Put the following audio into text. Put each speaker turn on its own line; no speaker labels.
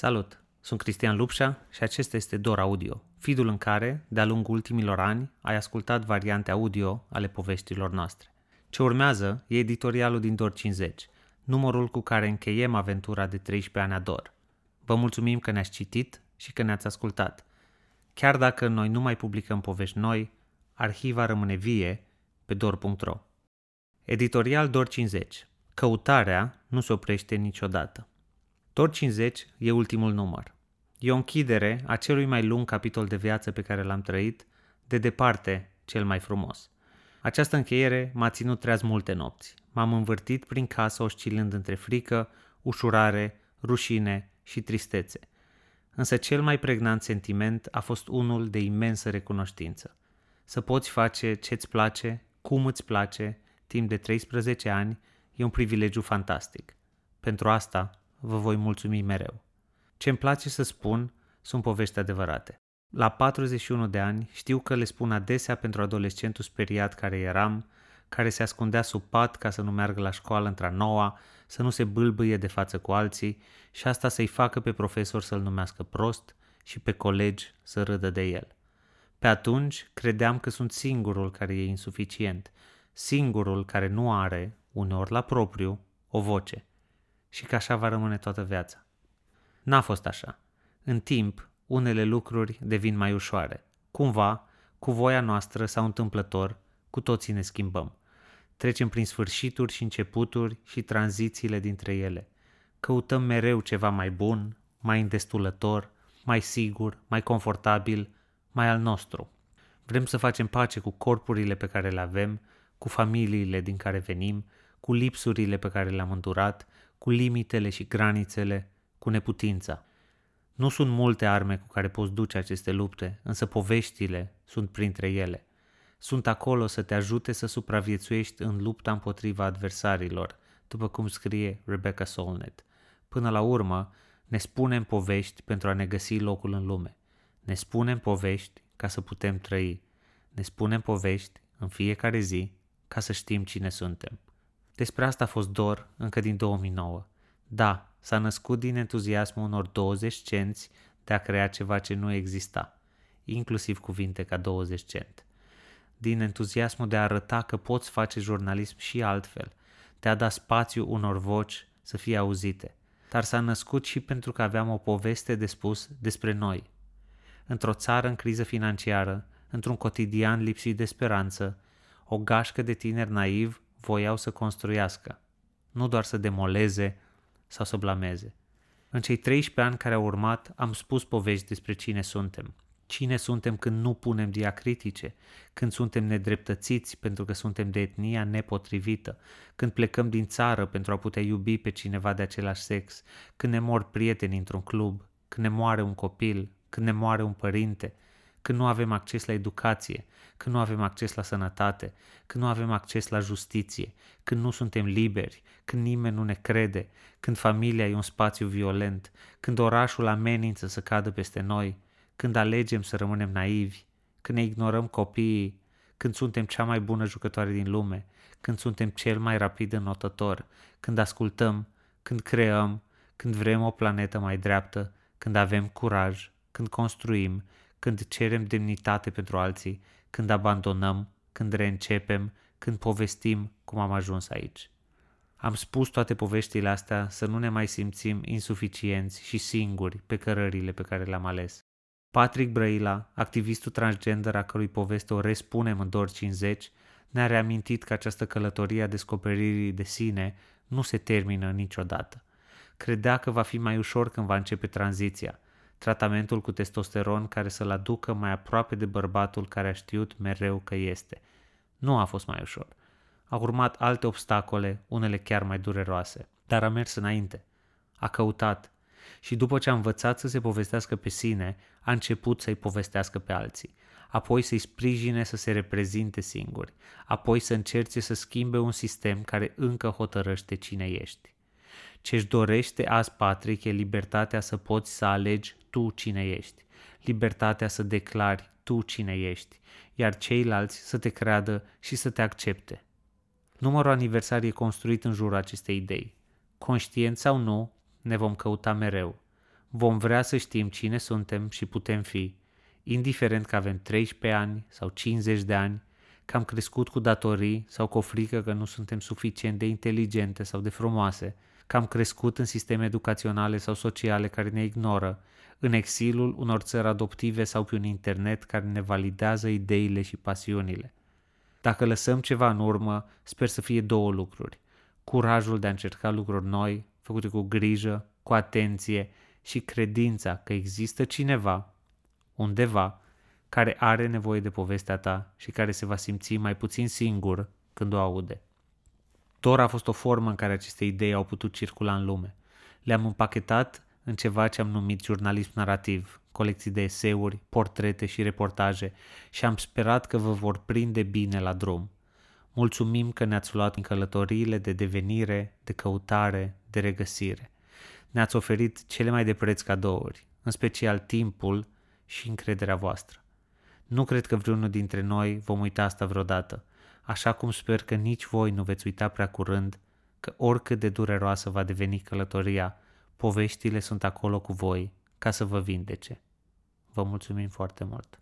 Salut! Sunt Cristian Lupșa și acesta este Dor Audio, feed în care, de-a lungul ultimilor ani, ai ascultat variante audio ale poveștilor noastre. Ce urmează e editorialul din Dor 50, numărul cu care încheiem aventura de 13 ani a Dor. Vă mulțumim că ne-ați citit și că ne-ați ascultat. Chiar dacă noi nu mai publicăm povești noi, arhiva rămâne vie pe dor.ro. Editorial Dor 50. Căutarea nu se oprește niciodată. Dor 50 e ultimul număr. E o închidere a celui mai lung capitol de viață pe care l-am trăit, de departe cel mai frumos. Această încheiere m-a ținut treaz multe nopți. M-am învârtit prin casă oscilând între frică, ușurare, rușine și tristețe. Însă cel mai pregnant sentiment a fost unul de imensă recunoștință. Să poți face ce-ți place, cum îți place, timp de 13 ani, e un privilegiu fantastic. Pentru asta vă voi mulțumi mereu. Ce îmi place să spun sunt povești adevărate. La 41 de ani știu că le spun adesea pentru adolescentul speriat care eram, care se ascundea sub pat ca să nu meargă la școală într-a noua, să nu se bâlbâie de față cu alții și asta să-i facă pe profesor să-l numească prost și pe colegi să râdă de el. Pe atunci credeam că sunt singurul care e insuficient, singurul care nu are, uneori la propriu, o voce și că așa va rămâne toată viața. N-a fost așa. În timp, unele lucruri devin mai ușoare. Cumva, cu voia noastră sau întâmplător, cu toții ne schimbăm. Trecem prin sfârșituri și începuturi și tranzițiile dintre ele. Căutăm mereu ceva mai bun, mai îndestulător, mai sigur, mai confortabil, mai al nostru. Vrem să facem pace cu corpurile pe care le avem, cu familiile din care venim, cu lipsurile pe care le-am îndurat, cu limitele și granițele, cu neputința. Nu sunt multe arme cu care poți duce aceste lupte, însă poveștile sunt printre ele. Sunt acolo să te ajute să supraviețuiești în lupta împotriva adversarilor, după cum scrie Rebecca Solnit. Până la urmă, ne spunem povești pentru a ne găsi locul în lume. Ne spunem povești ca să putem trăi. Ne spunem povești în fiecare zi ca să știm cine suntem. Despre asta a fost dor încă din 2009. Da, s-a născut din entuziasmul unor 20 cenți de a crea ceva ce nu exista, inclusiv cuvinte ca 20 cent. Din entuziasmul de a arăta că poți face jurnalism și altfel, de a da spațiu unor voci să fie auzite. Dar s-a născut și pentru că aveam o poveste de spus despre noi. Într-o țară în criză financiară, într-un cotidian lipsit de speranță, o gașcă de tineri naiv voiau să construiască, nu doar să demoleze sau să blameze. În cei 13 ani care au urmat, am spus povești despre cine suntem. Cine suntem când nu punem diacritice, când suntem nedreptățiți pentru că suntem de etnia nepotrivită, când plecăm din țară pentru a putea iubi pe cineva de același sex, când ne mor prieteni într-un club, când ne moare un copil, când ne moare un părinte – când nu avem acces la educație, când nu avem acces la sănătate, când nu avem acces la justiție, când nu suntem liberi, când nimeni nu ne crede, când familia e un spațiu violent, când orașul amenință să cadă peste noi, când alegem să rămânem naivi, când ne ignorăm copiii, când suntem cea mai bună jucătoare din lume, când suntem cel mai rapid înotător, când ascultăm, când creăm, când vrem o planetă mai dreaptă, când avem curaj, când construim, când cerem demnitate pentru alții, când abandonăm, când reîncepem, când povestim cum am ajuns aici. Am spus toate poveștile astea să nu ne mai simțim insuficienți și singuri pe cărările pe care le-am ales. Patrick Brăila, activistul transgender a cărui poveste o respunem în DOR 50, ne-a reamintit că această călătorie a descoperirii de sine nu se termină niciodată. Credea că va fi mai ușor când va începe tranziția – tratamentul cu testosteron care să-l aducă mai aproape de bărbatul care a știut mereu că este. Nu a fost mai ușor. Au urmat alte obstacole, unele chiar mai dureroase, dar a mers înainte. A căutat și după ce a învățat să se povestească pe sine, a început să-i povestească pe alții, apoi să-i sprijine să se reprezinte singuri, apoi să încerce să schimbe un sistem care încă hotărăște cine ești. Ce-și dorește azi Patrick e libertatea să poți să alegi tu cine ești, libertatea să declari tu cine ești, iar ceilalți să te creadă și să te accepte. Numărul aniversar e construit în jurul acestei idei. Conștient sau nu, ne vom căuta mereu. Vom vrea să știm cine suntem și putem fi, indiferent că avem 13 ani sau 50 de ani, că am crescut cu datorii sau cu o frică că nu suntem suficient de inteligente sau de frumoase, că am crescut în sisteme educaționale sau sociale care ne ignoră, în exilul unor țări adoptive sau pe un internet care ne validează ideile și pasiunile. Dacă lăsăm ceva în urmă, sper să fie două lucruri. Curajul de a încerca lucruri noi, făcute cu grijă, cu atenție și credința că există cineva, undeva, care are nevoie de povestea ta și care se va simți mai puțin singur când o aude. Tor a fost o formă în care aceste idei au putut circula în lume. Le-am împachetat în ceva ce am numit jurnalism narrativ, colecții de eseuri, portrete și reportaje și am sperat că vă vor prinde bine la drum. Mulțumim că ne-ați luat în călătoriile de devenire, de căutare, de regăsire. Ne-ați oferit cele mai de preț cadouri, în special timpul și încrederea voastră. Nu cred că vreunul dintre noi vom uita asta vreodată, așa cum sper că nici voi nu veți uita prea curând că oricât de dureroasă va deveni călătoria, poveștile sunt acolo cu voi ca să vă vindece. Vă mulțumim foarte mult!